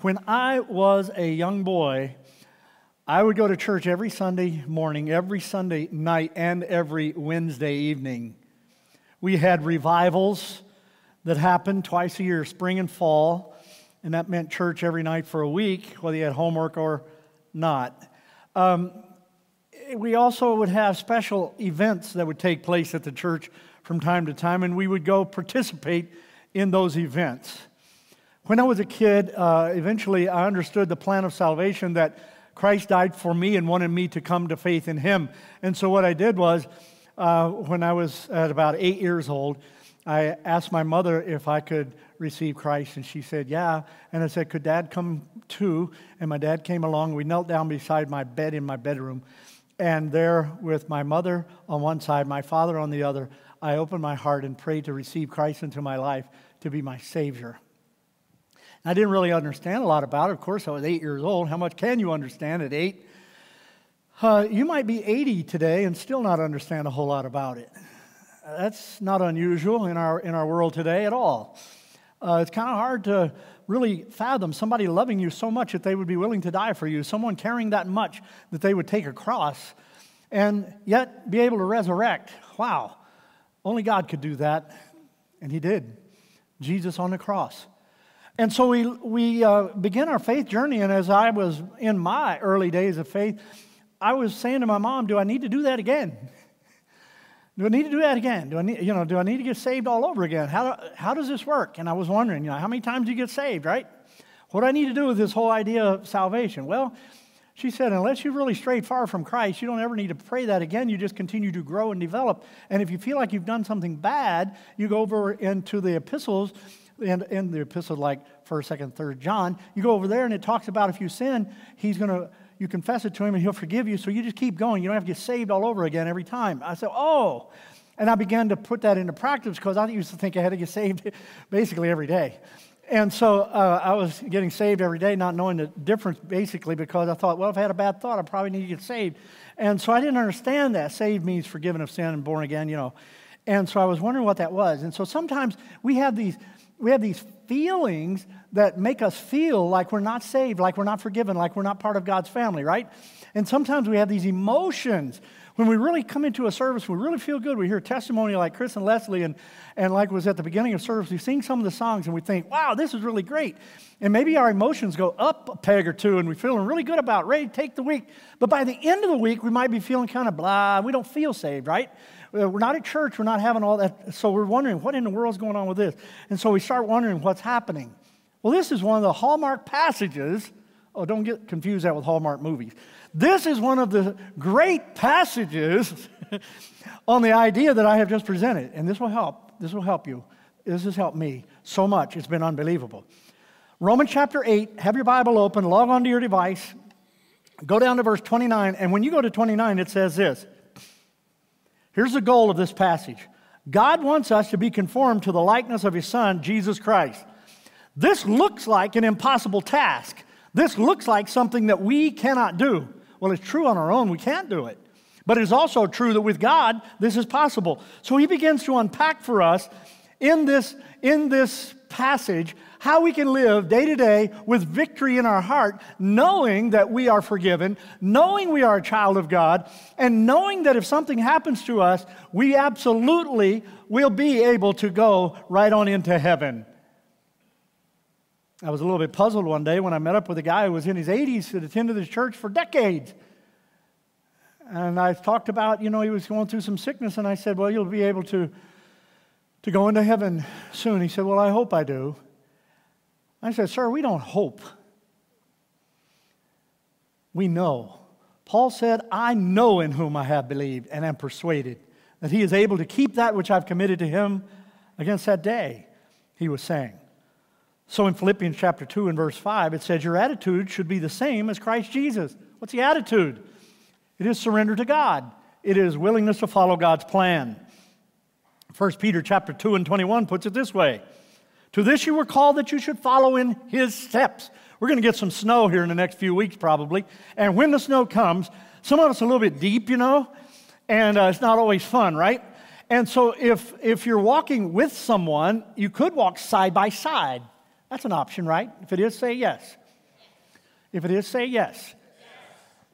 When I was a young boy, I would go to church every Sunday morning, every Sunday night, and every Wednesday evening. We had revivals that happened twice a year, spring and fall, and that meant church every night for a week, whether you had homework or not. Um, we also would have special events that would take place at the church from time to time, and we would go participate in those events. When I was a kid, uh, eventually I understood the plan of salvation that Christ died for me and wanted me to come to faith in him. And so what I did was, uh, when I was at about eight years old, I asked my mother if I could receive Christ, and she said, Yeah. And I said, Could dad come too? And my dad came along. We knelt down beside my bed in my bedroom. And there, with my mother on one side, my father on the other, I opened my heart and prayed to receive Christ into my life to be my Savior. I didn't really understand a lot about it. Of course, I was eight years old. How much can you understand at eight? Uh, you might be 80 today and still not understand a whole lot about it. That's not unusual in our, in our world today at all. Uh, it's kind of hard to really fathom somebody loving you so much that they would be willing to die for you, someone caring that much that they would take a cross and yet be able to resurrect. Wow, only God could do that, and He did. Jesus on the cross. And so we, we uh, begin our faith journey, and as I was in my early days of faith, I was saying to my mom, Do I need to do that again? Do I need to do that again? Do I need, you know, do I need to get saved all over again? How, how does this work? And I was wondering, you know, how many times do you get saved, right? What do I need to do with this whole idea of salvation? Well, she said, unless you've really strayed far from Christ, you don't ever need to pray that again. You just continue to grow and develop. And if you feel like you've done something bad, you go over into the epistles in, in the epistle like 1st, 2nd, 3rd John, you go over there and it talks about if you sin, he's going to, you confess it to him and he'll forgive you. So you just keep going. You don't have to get saved all over again every time. I said, oh. And I began to put that into practice because I used to think I had to get saved basically every day. And so uh, I was getting saved every day, not knowing the difference basically because I thought, well, if I had a bad thought, I probably need to get saved. And so I didn't understand that. Saved means forgiven of sin and born again, you know. And so I was wondering what that was. And so sometimes we have these we have these feelings that make us feel like we're not saved, like we're not forgiven, like we're not part of God's family, right? And sometimes we have these emotions. When we really come into a service, we really feel good. We hear testimony like Chris and Leslie, and, and like was at the beginning of service, we sing some of the songs and we think, wow, this is really great. And maybe our emotions go up a peg or two and we're feeling really good about ready to take the week. But by the end of the week, we might be feeling kind of blah. We don't feel saved, right? Uh, we're not at church. We're not having all that. So we're wondering, what in the world is going on with this? And so we start wondering what's happening. Well, this is one of the hallmark passages. Oh, don't get confused that with Hallmark movies. This is one of the great passages on the idea that I have just presented. And this will help. This will help you. This has helped me so much. It's been unbelievable. Romans chapter 8, have your Bible open, log onto your device, go down to verse 29, and when you go to 29, it says this Here's the goal of this passage God wants us to be conformed to the likeness of His Son, Jesus Christ. This looks like an impossible task. This looks like something that we cannot do. Well, it's true on our own, we can't do it. But it's also true that with God, this is possible. So he begins to unpack for us in this, in this passage how we can live day to day with victory in our heart, knowing that we are forgiven, knowing we are a child of God, and knowing that if something happens to us, we absolutely will be able to go right on into heaven. I was a little bit puzzled one day when I met up with a guy who was in his 80s that attended this church for decades. And I talked about, you know, he was going through some sickness, and I said, Well, you'll be able to, to go into heaven soon. He said, Well, I hope I do. I said, Sir, we don't hope. We know. Paul said, I know in whom I have believed and am persuaded that he is able to keep that which I've committed to him against that day, he was saying. So in Philippians chapter 2 and verse 5, it says, Your attitude should be the same as Christ Jesus. What's the attitude? It is surrender to God, it is willingness to follow God's plan. 1 Peter chapter 2 and 21 puts it this way to this you were called that you should follow in his steps. We're going to get some snow here in the next few weeks, probably. And when the snow comes, some of it's a little bit deep, you know, and uh, it's not always fun, right? And so if, if you're walking with someone, you could walk side by side. That's an option, right? If it is, say yes. If it is, say yes.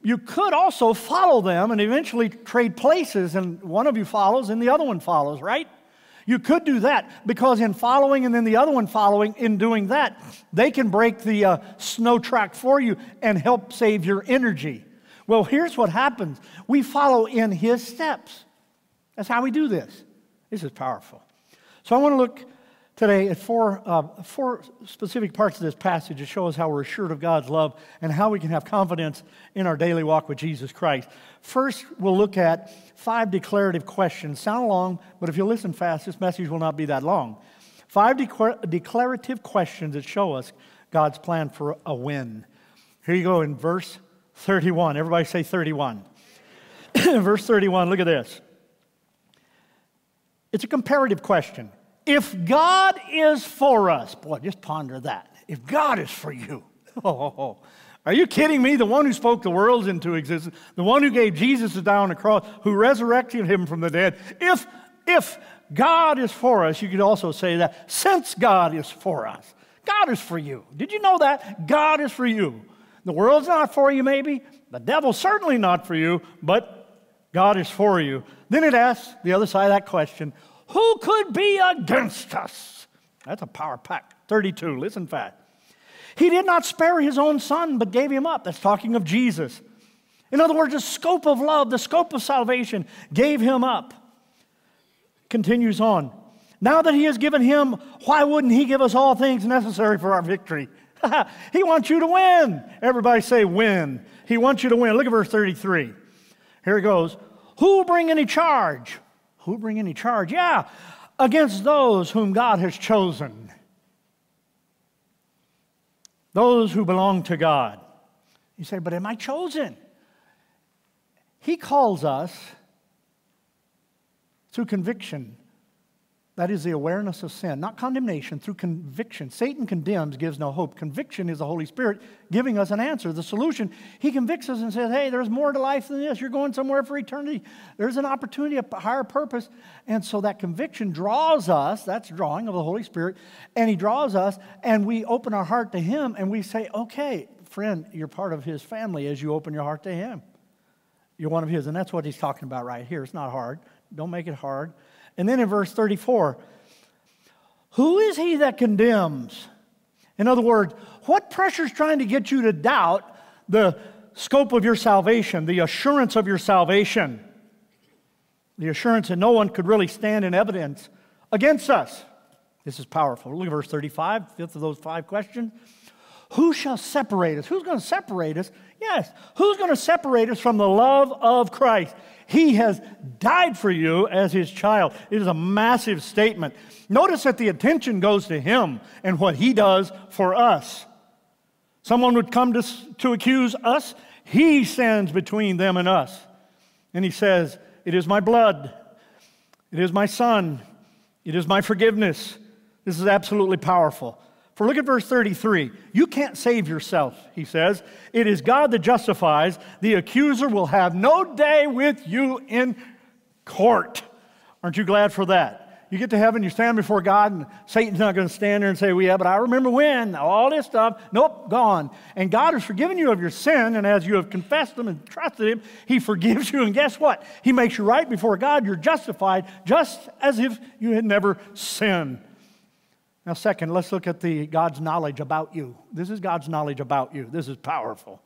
You could also follow them and eventually trade places, and one of you follows and the other one follows, right? You could do that because in following and then the other one following, in doing that, they can break the uh, snow track for you and help save your energy. Well, here's what happens we follow in his steps. That's how we do this. This is powerful. So I want to look today at four, uh, four specific parts of this passage to show us how we're assured of God's love and how we can have confidence in our daily walk with Jesus Christ. First, we'll look at five declarative questions. Sound long, but if you listen fast, this message will not be that long. Five declarative questions that show us God's plan for a win. Here you go in verse 31. Everybody say 31. verse 31, look at this. It's a comparative question. If God is for us, boy, just ponder that. If God is for you, oh, oh, oh, are you kidding me? The one who spoke the worlds into existence, the one who gave Jesus to die on the cross, who resurrected him from the dead. If, if God is for us, you could also say that since God is for us, God is for you. Did you know that? God is for you. The world's not for you, maybe. The devil's certainly not for you, but God is for you. Then it asks the other side of that question who could be against us? That's a power pack. 32, listen fast. He did not spare his own son, but gave him up. That's talking of Jesus. In other words, the scope of love, the scope of salvation, gave him up. Continues on. Now that he has given him, why wouldn't he give us all things necessary for our victory? he wants you to win. Everybody say win. He wants you to win. Look at verse 33. Here it goes. Who will bring any charge? Who bring any charge? Yeah, against those whom God has chosen. Those who belong to God. You say, but am I chosen? He calls us through conviction that is the awareness of sin, not condemnation, through conviction. Satan condemns, gives no hope. Conviction is the Holy Spirit giving us an answer, the solution. He convicts us and says, hey, there's more to life than this. You're going somewhere for eternity. There's an opportunity, a higher purpose. And so that conviction draws us, that's drawing of the Holy Spirit, and He draws us, and we open our heart to Him, and we say, okay, friend, you're part of His family as you open your heart to Him. You're one of His. And that's what He's talking about right here. It's not hard. Don't make it hard. And then in verse 34, who is he that condemns? In other words, what pressure is trying to get you to doubt the scope of your salvation, the assurance of your salvation? The assurance that no one could really stand in evidence against us. This is powerful. Look at verse 35, fifth of those five questions. Who shall separate us? Who's going to separate us? Yes. Who's going to separate us from the love of Christ? He has died for you as his child. It is a massive statement. Notice that the attention goes to him and what he does for us. Someone would come to, to accuse us, he stands between them and us. And he says, It is my blood, it is my son, it is my forgiveness. This is absolutely powerful. For look at verse 33. You can't save yourself, he says. It is God that justifies. The accuser will have no day with you in court. Aren't you glad for that? You get to heaven, you stand before God, and Satan's not going to stand there and say, Well, yeah, but I remember when, all this stuff. Nope, gone. And God has forgiven you of your sin, and as you have confessed them and trusted Him, He forgives you. And guess what? He makes you right before God. You're justified just as if you had never sinned. Now, second, let's look at the God's knowledge about you. This is God's knowledge about you. This is powerful.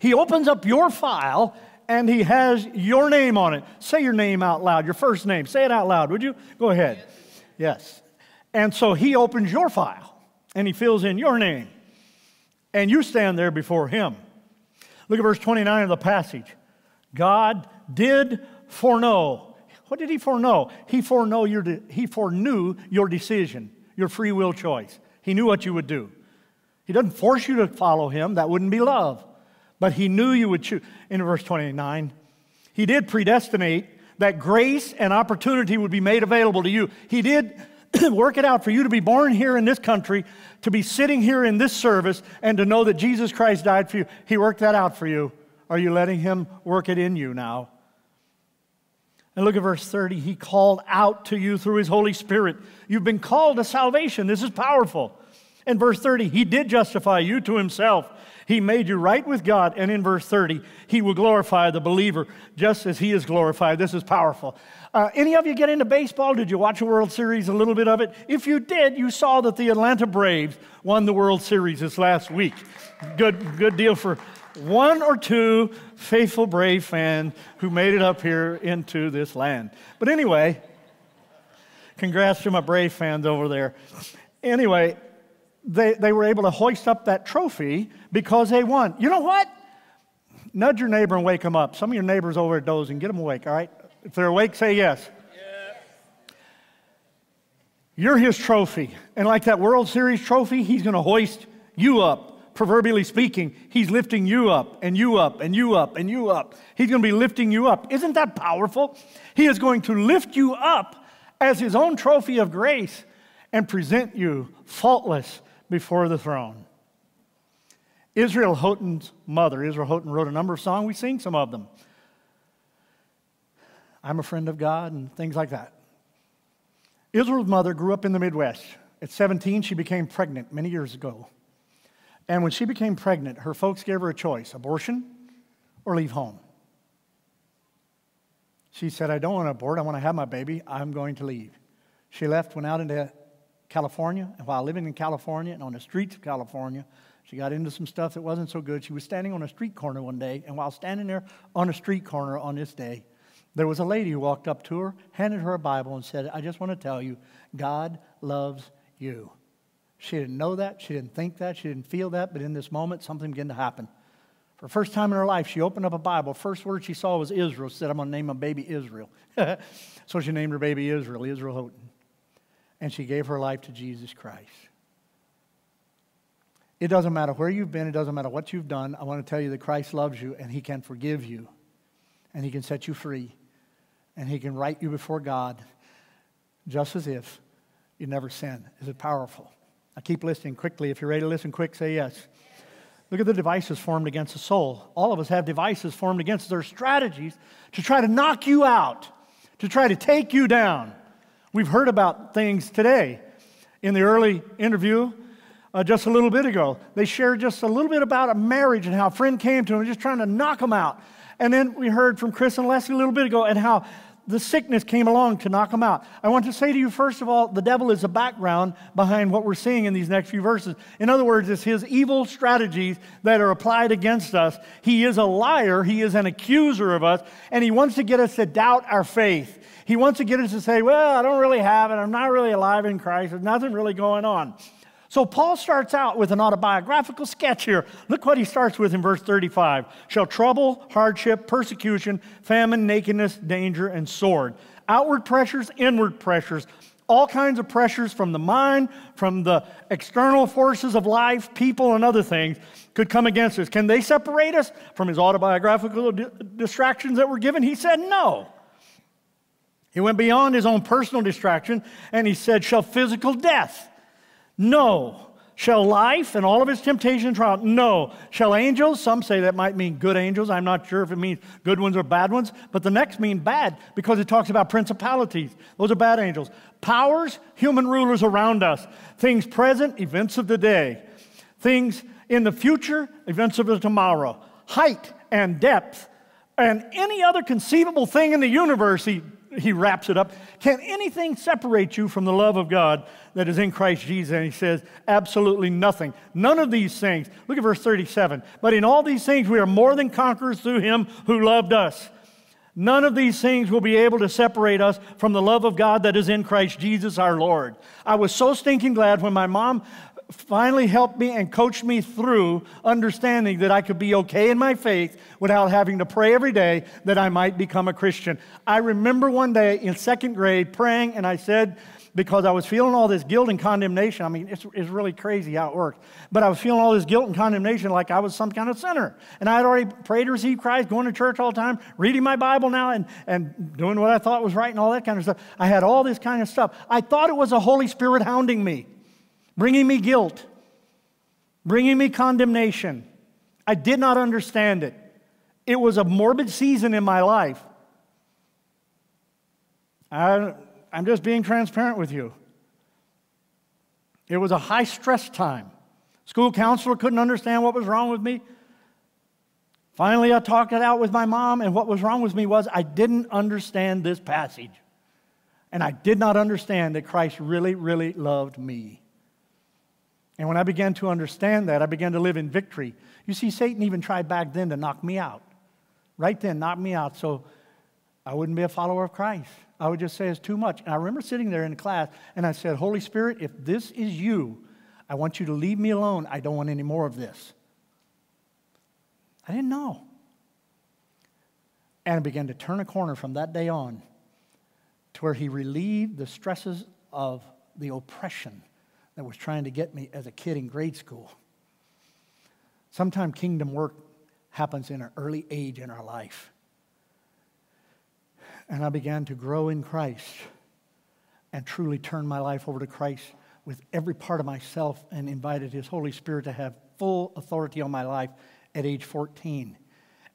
He opens up your file and he has your name on it. Say your name out loud, your first name. Say it out loud, would you? Go ahead. Yes. And so he opens your file and he fills in your name. And you stand there before him. Look at verse 29 of the passage. God did foreknow what did he foreknow? He foreknow your de- he foreknew your decision, your free will choice. He knew what you would do. He doesn't force you to follow him. That wouldn't be love. But he knew you would choose. In verse 29, he did predestinate that grace and opportunity would be made available to you. He did work it out for you to be born here in this country, to be sitting here in this service, and to know that Jesus Christ died for you. He worked that out for you. Are you letting him work it in you now? And look at verse 30. He called out to you through his Holy Spirit. You've been called to salvation. This is powerful. In verse 30, he did justify you to himself. He made you right with God. And in verse 30, he will glorify the believer just as he is glorified. This is powerful. Uh, any of you get into baseball? Did you watch a World Series, a little bit of it? If you did, you saw that the Atlanta Braves won the World Series this last week. Good, good deal for one or two faithful Brave fans who made it up here into this land. But anyway, congrats to my Brave fans over there. Anyway, they, they were able to hoist up that trophy because they won. You know what? Nudge your neighbor and wake them up. Some of your neighbors over dozing, get them awake, all right? If they're awake, say yes. You're his trophy. And like that World Series trophy, he's going to hoist you up. Proverbially speaking, he's lifting you up and you up and you up and you up. He's going to be lifting you up. Isn't that powerful? He is going to lift you up as his own trophy of grace and present you faultless before the throne. Israel Houghton's mother, Israel Houghton, wrote a number of songs. We sing some of them. I'm a friend of God and things like that. Israel's mother grew up in the Midwest. At 17, she became pregnant many years ago. And when she became pregnant, her folks gave her a choice abortion or leave home. She said, I don't want to abort. I want to have my baby. I'm going to leave. She left, went out into California, and while living in California and on the streets of California, she got into some stuff that wasn't so good. She was standing on a street corner one day, and while standing there on a street corner on this day, there was a lady who walked up to her, handed her a Bible, and said, I just want to tell you, God loves you. She didn't know that, she didn't think that, she didn't feel that, but in this moment, something began to happen. For the first time in her life, she opened up a Bible. First word she saw was Israel. She said, I'm going to name my baby Israel. so she named her baby Israel, Israel Houghton and she gave her life to Jesus Christ. It doesn't matter where you've been, it doesn't matter what you've done. I want to tell you that Christ loves you and he can forgive you and he can set you free and he can write you before God just as if you never sinned. Is it powerful? I keep listening quickly. If you're ready to listen quick, say yes. Look at the devices formed against the soul. All of us have devices formed against their strategies to try to knock you out, to try to take you down. We've heard about things today. In the early interview, uh, just a little bit ago, they shared just a little bit about a marriage and how a friend came to them just trying to knock them out. And then we heard from Chris and Leslie a little bit ago and how the sickness came along to knock them out. I want to say to you, first of all, the devil is a background behind what we're seeing in these next few verses. In other words, it's his evil strategies that are applied against us. He is a liar, he is an accuser of us, and he wants to get us to doubt our faith. He wants to get us to say, Well, I don't really have it. I'm not really alive in Christ. There's nothing really going on. So Paul starts out with an autobiographical sketch here. Look what he starts with in verse 35 Shall trouble, hardship, persecution, famine, nakedness, danger, and sword. Outward pressures, inward pressures, all kinds of pressures from the mind, from the external forces of life, people, and other things could come against us. Can they separate us from his autobiographical distractions that were given? He said no. He went beyond his own personal distraction and he said, Shall physical death? No. Shall life and all of its temptation and trial? No. Shall angels? Some say that might mean good angels. I'm not sure if it means good ones or bad ones, but the next mean bad because it talks about principalities. Those are bad angels. Powers, human rulers around us. Things present, events of the day. Things in the future, events of the tomorrow. Height and depth and any other conceivable thing in the universe, he he wraps it up. Can anything separate you from the love of God that is in Christ Jesus? And he says, absolutely nothing. None of these things. Look at verse 37. But in all these things, we are more than conquerors through him who loved us. None of these things will be able to separate us from the love of God that is in Christ Jesus our Lord. I was so stinking glad when my mom finally helped me and coached me through understanding that I could be okay in my faith without having to pray every day that I might become a Christian. I remember one day in second grade praying, and I said, because I was feeling all this guilt and condemnation. I mean, it's, it's really crazy how it works. But I was feeling all this guilt and condemnation like I was some kind of sinner. And I had already prayed to receive Christ, going to church all the time, reading my Bible now, and, and doing what I thought was right and all that kind of stuff. I had all this kind of stuff. I thought it was a Holy Spirit hounding me bringing me guilt, bringing me condemnation. I did not understand it. It was a morbid season in my life. I, am just being transparent with you. It was a high stress time. School counselor couldn't understand what was wrong with me. Finally, I talked it out with my mom, and what was wrong with me was I didn't understand this passage. And I did not understand that Christ really, really loved me. And when I began to understand that, I began to live in victory. You see, Satan even tried back then to knock me out. Right then, knock me out so I wouldn't be a follower of Christ. I would just say it's too much. And I remember sitting there in class and I said, Holy Spirit, if this is you, I want you to leave me alone. I don't want any more of this. I didn't know. And I began to turn a corner from that day on to where he relieved the stresses of the oppression that was trying to get me as a kid in grade school. Sometimes kingdom work happens in an early age in our life. And I began to grow in Christ and truly turn my life over to Christ with every part of myself and invited His Holy Spirit to have full authority on my life at age 14.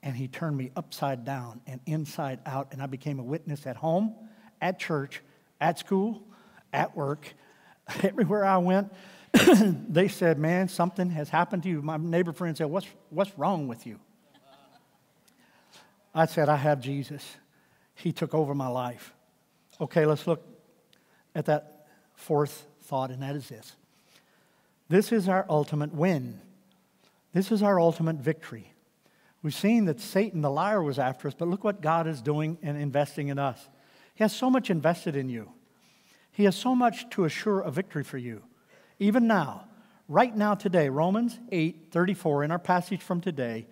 And He turned me upside down and inside out, and I became a witness at home at church, at school, at work, everywhere I went. they said, Man, something has happened to you. My neighbor friend said, What's, what's wrong with you? I said, I have Jesus. He took over my life. Okay, let's look at that fourth thought, and that is this this is our ultimate win. This is our ultimate victory. We've seen that Satan, the liar, was after us, but look what God is doing and investing in us. He has so much invested in you. He has so much to assure a victory for you. Even now, right now, today, Romans 8 34, in our passage from today,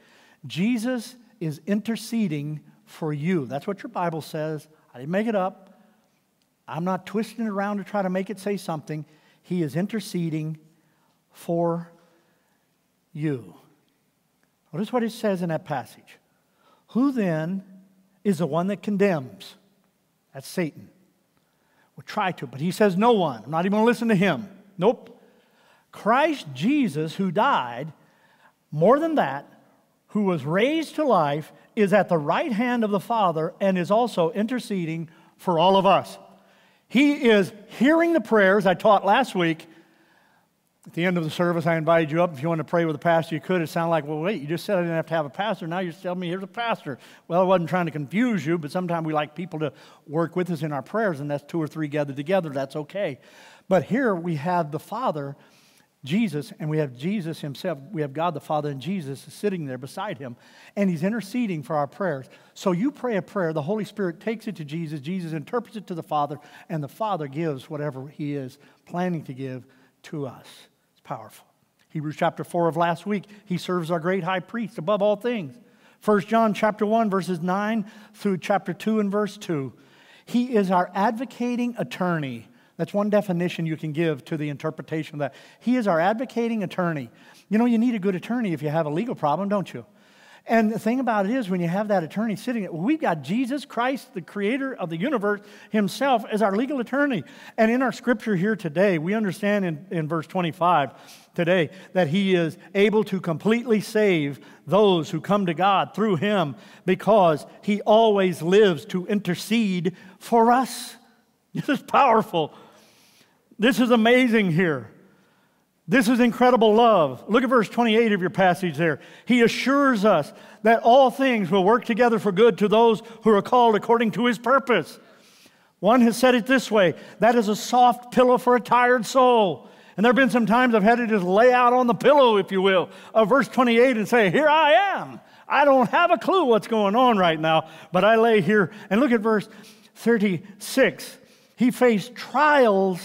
Jesus is interceding for you. That's what your Bible says. I didn't make it up. I'm not twisting it around to try to make it say something. He is interceding for you. Notice what it says in that passage. Who then is the one that condemns? That's Satan. We'll try to, but he says no one. I'm not even going to listen to him. Nope. Christ Jesus, who died, more than that, who was raised to life, is at the right hand of the Father and is also interceding for all of us. He is hearing the prayers I taught last week at the end of the service, I invited you up. If you want to pray with a pastor, you could. It sounded like, well, wait, you just said I didn't have to have a pastor. Now you're telling me here's a pastor. Well, I wasn't trying to confuse you, but sometimes we like people to work with us in our prayers, and that's two or three gathered together. That's okay. But here we have the Father, Jesus, and we have Jesus himself. We have God the Father, and Jesus is sitting there beside him, and he's interceding for our prayers. So you pray a prayer, the Holy Spirit takes it to Jesus, Jesus interprets it to the Father, and the Father gives whatever he is planning to give to us powerful. Hebrews chapter 4 of last week, he serves our great high priest above all things. 1 John chapter 1 verses 9 through chapter 2 and verse 2. He is our advocating attorney. That's one definition you can give to the interpretation of that. He is our advocating attorney. You know, you need a good attorney if you have a legal problem, don't you? And the thing about it is, when you have that attorney sitting, we've got Jesus Christ, the creator of the universe, himself as our legal attorney. And in our scripture here today, we understand in, in verse 25 today that he is able to completely save those who come to God through him because he always lives to intercede for us. This is powerful. This is amazing here. This is incredible love. Look at verse 28 of your passage there. He assures us that all things will work together for good to those who are called according to his purpose. One has said it this way that is a soft pillow for a tired soul. And there have been some times I've had to just lay out on the pillow, if you will, of verse 28 and say, Here I am. I don't have a clue what's going on right now, but I lay here. And look at verse 36. He faced trials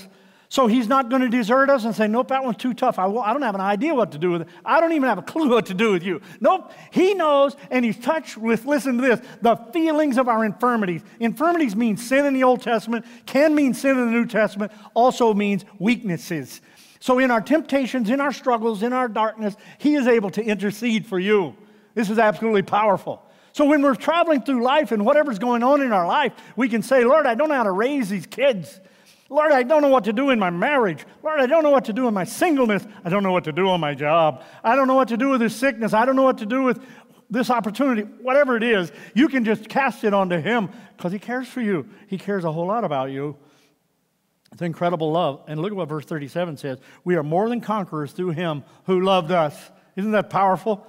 so he's not going to desert us and say, Nope, that one's too tough. I, I don't have an idea what to do with it. I don't even have a clue what to do with you. Nope. He knows and he's touched with, listen to this, the feelings of our infirmities. Infirmities mean sin in the Old Testament, can mean sin in the New Testament, also means weaknesses. So in our temptations, in our struggles, in our darkness, he is able to intercede for you. This is absolutely powerful. So when we're traveling through life and whatever's going on in our life, we can say, Lord, I don't know how to raise these kids. Lord, I don't know what to do in my marriage. Lord, I don't know what to do in my singleness. I don't know what to do on my job. I don't know what to do with this sickness. I don't know what to do with this opportunity. Whatever it is, you can just cast it onto Him because He cares for you. He cares a whole lot about you. It's incredible love. And look at what verse 37 says We are more than conquerors through him who loved us. Isn't that powerful?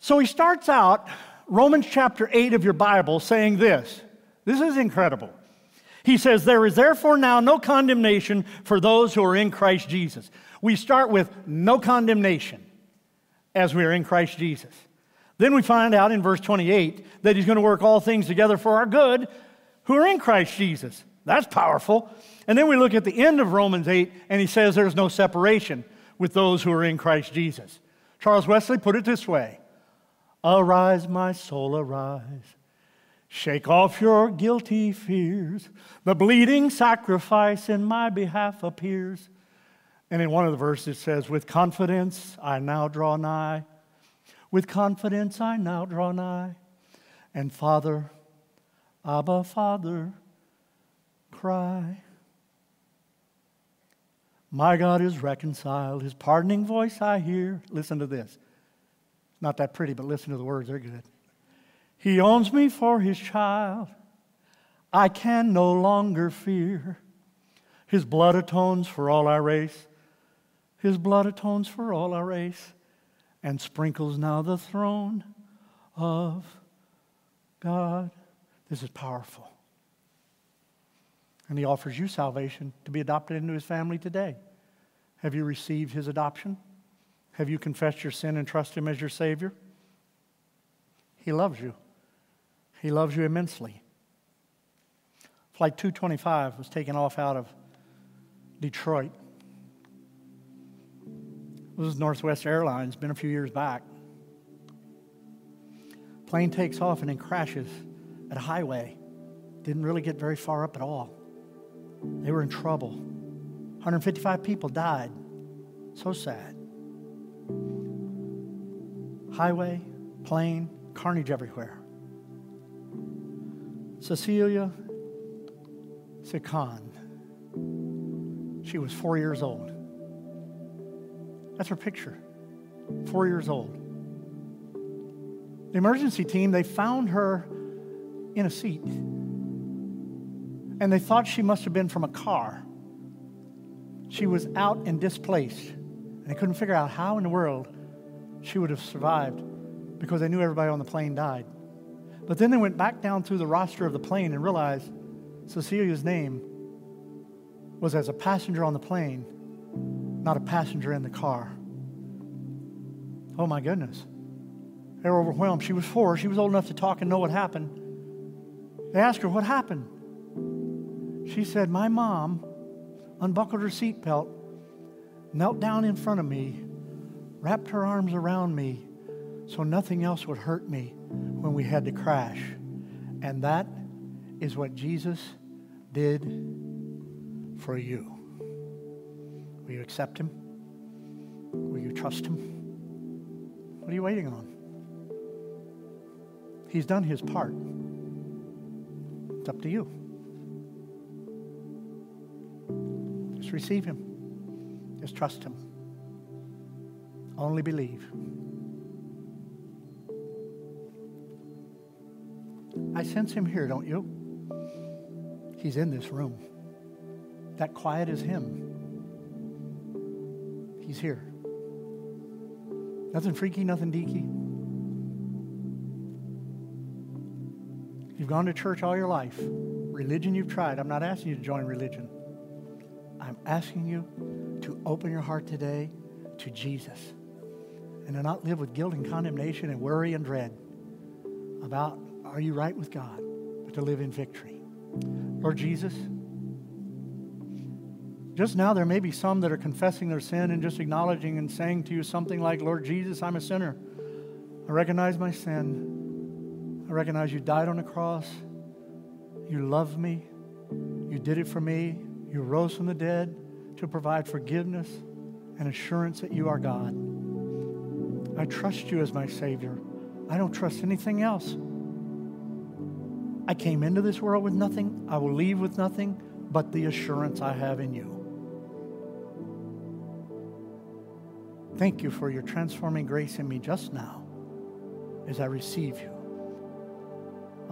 So he starts out Romans chapter 8 of your Bible saying this. This is incredible. He says, There is therefore now no condemnation for those who are in Christ Jesus. We start with no condemnation as we are in Christ Jesus. Then we find out in verse 28 that he's going to work all things together for our good who are in Christ Jesus. That's powerful. And then we look at the end of Romans 8 and he says there's no separation with those who are in Christ Jesus. Charles Wesley put it this way Arise, my soul, arise. Shake off your guilty fears. The bleeding sacrifice in my behalf appears. And in one of the verses it says, With confidence I now draw nigh. With confidence I now draw nigh. And Father, Abba, Father, cry. My God is reconciled. His pardoning voice I hear. Listen to this. Not that pretty, but listen to the words, they're good. He owns me for his child. I can no longer fear. His blood atones for all our race. His blood atones for all our race and sprinkles now the throne of God. This is powerful. And he offers you salvation to be adopted into his family today. Have you received his adoption? Have you confessed your sin and trust Him as your Savior? He loves you. He loves you immensely. Flight 225 was taken off out of Detroit. This is Northwest Airlines, been a few years back. Plane takes off and then crashes at a highway. Didn't really get very far up at all. They were in trouble. 155 people died. So sad highway, plane, carnage everywhere. Cecelia Cichan. She was four years old. That's her picture. Four years old. The emergency team, they found her in a seat. And they thought she must have been from a car. She was out and displaced. And they couldn't figure out how in the world she would have survived because they knew everybody on the plane died. But then they went back down through the roster of the plane and realized Cecelia's name was as a passenger on the plane, not a passenger in the car. Oh my goodness. They were overwhelmed. She was four. She was old enough to talk and know what happened. They asked her, What happened? She said, My mom unbuckled her seatbelt, knelt down in front of me, wrapped her arms around me so nothing else would hurt me when we had to crash. And that is what Jesus did for you. Will you accept him? Will you trust him? What are you waiting on? He's done his part. It's up to you. Just receive him. Just trust him. Only believe. I sense him here, don't you? He's in this room. That quiet is him. He's here. Nothing freaky, nothing deaky. You've gone to church all your life. Religion you've tried. I'm not asking you to join religion. I'm asking you to open your heart today to Jesus and to not live with guilt and condemnation and worry and dread about are you right with God, but to live in victory. Lord Jesus, just now there may be some that are confessing their sin and just acknowledging and saying to you something like, Lord Jesus, I'm a sinner. I recognize my sin. I recognize you died on the cross. You love me. You did it for me. You rose from the dead to provide forgiveness and assurance that you are God. I trust you as my Savior. I don't trust anything else. I came into this world with nothing. I will leave with nothing but the assurance I have in you. Thank you for your transforming grace in me just now as I receive you.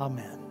Amen.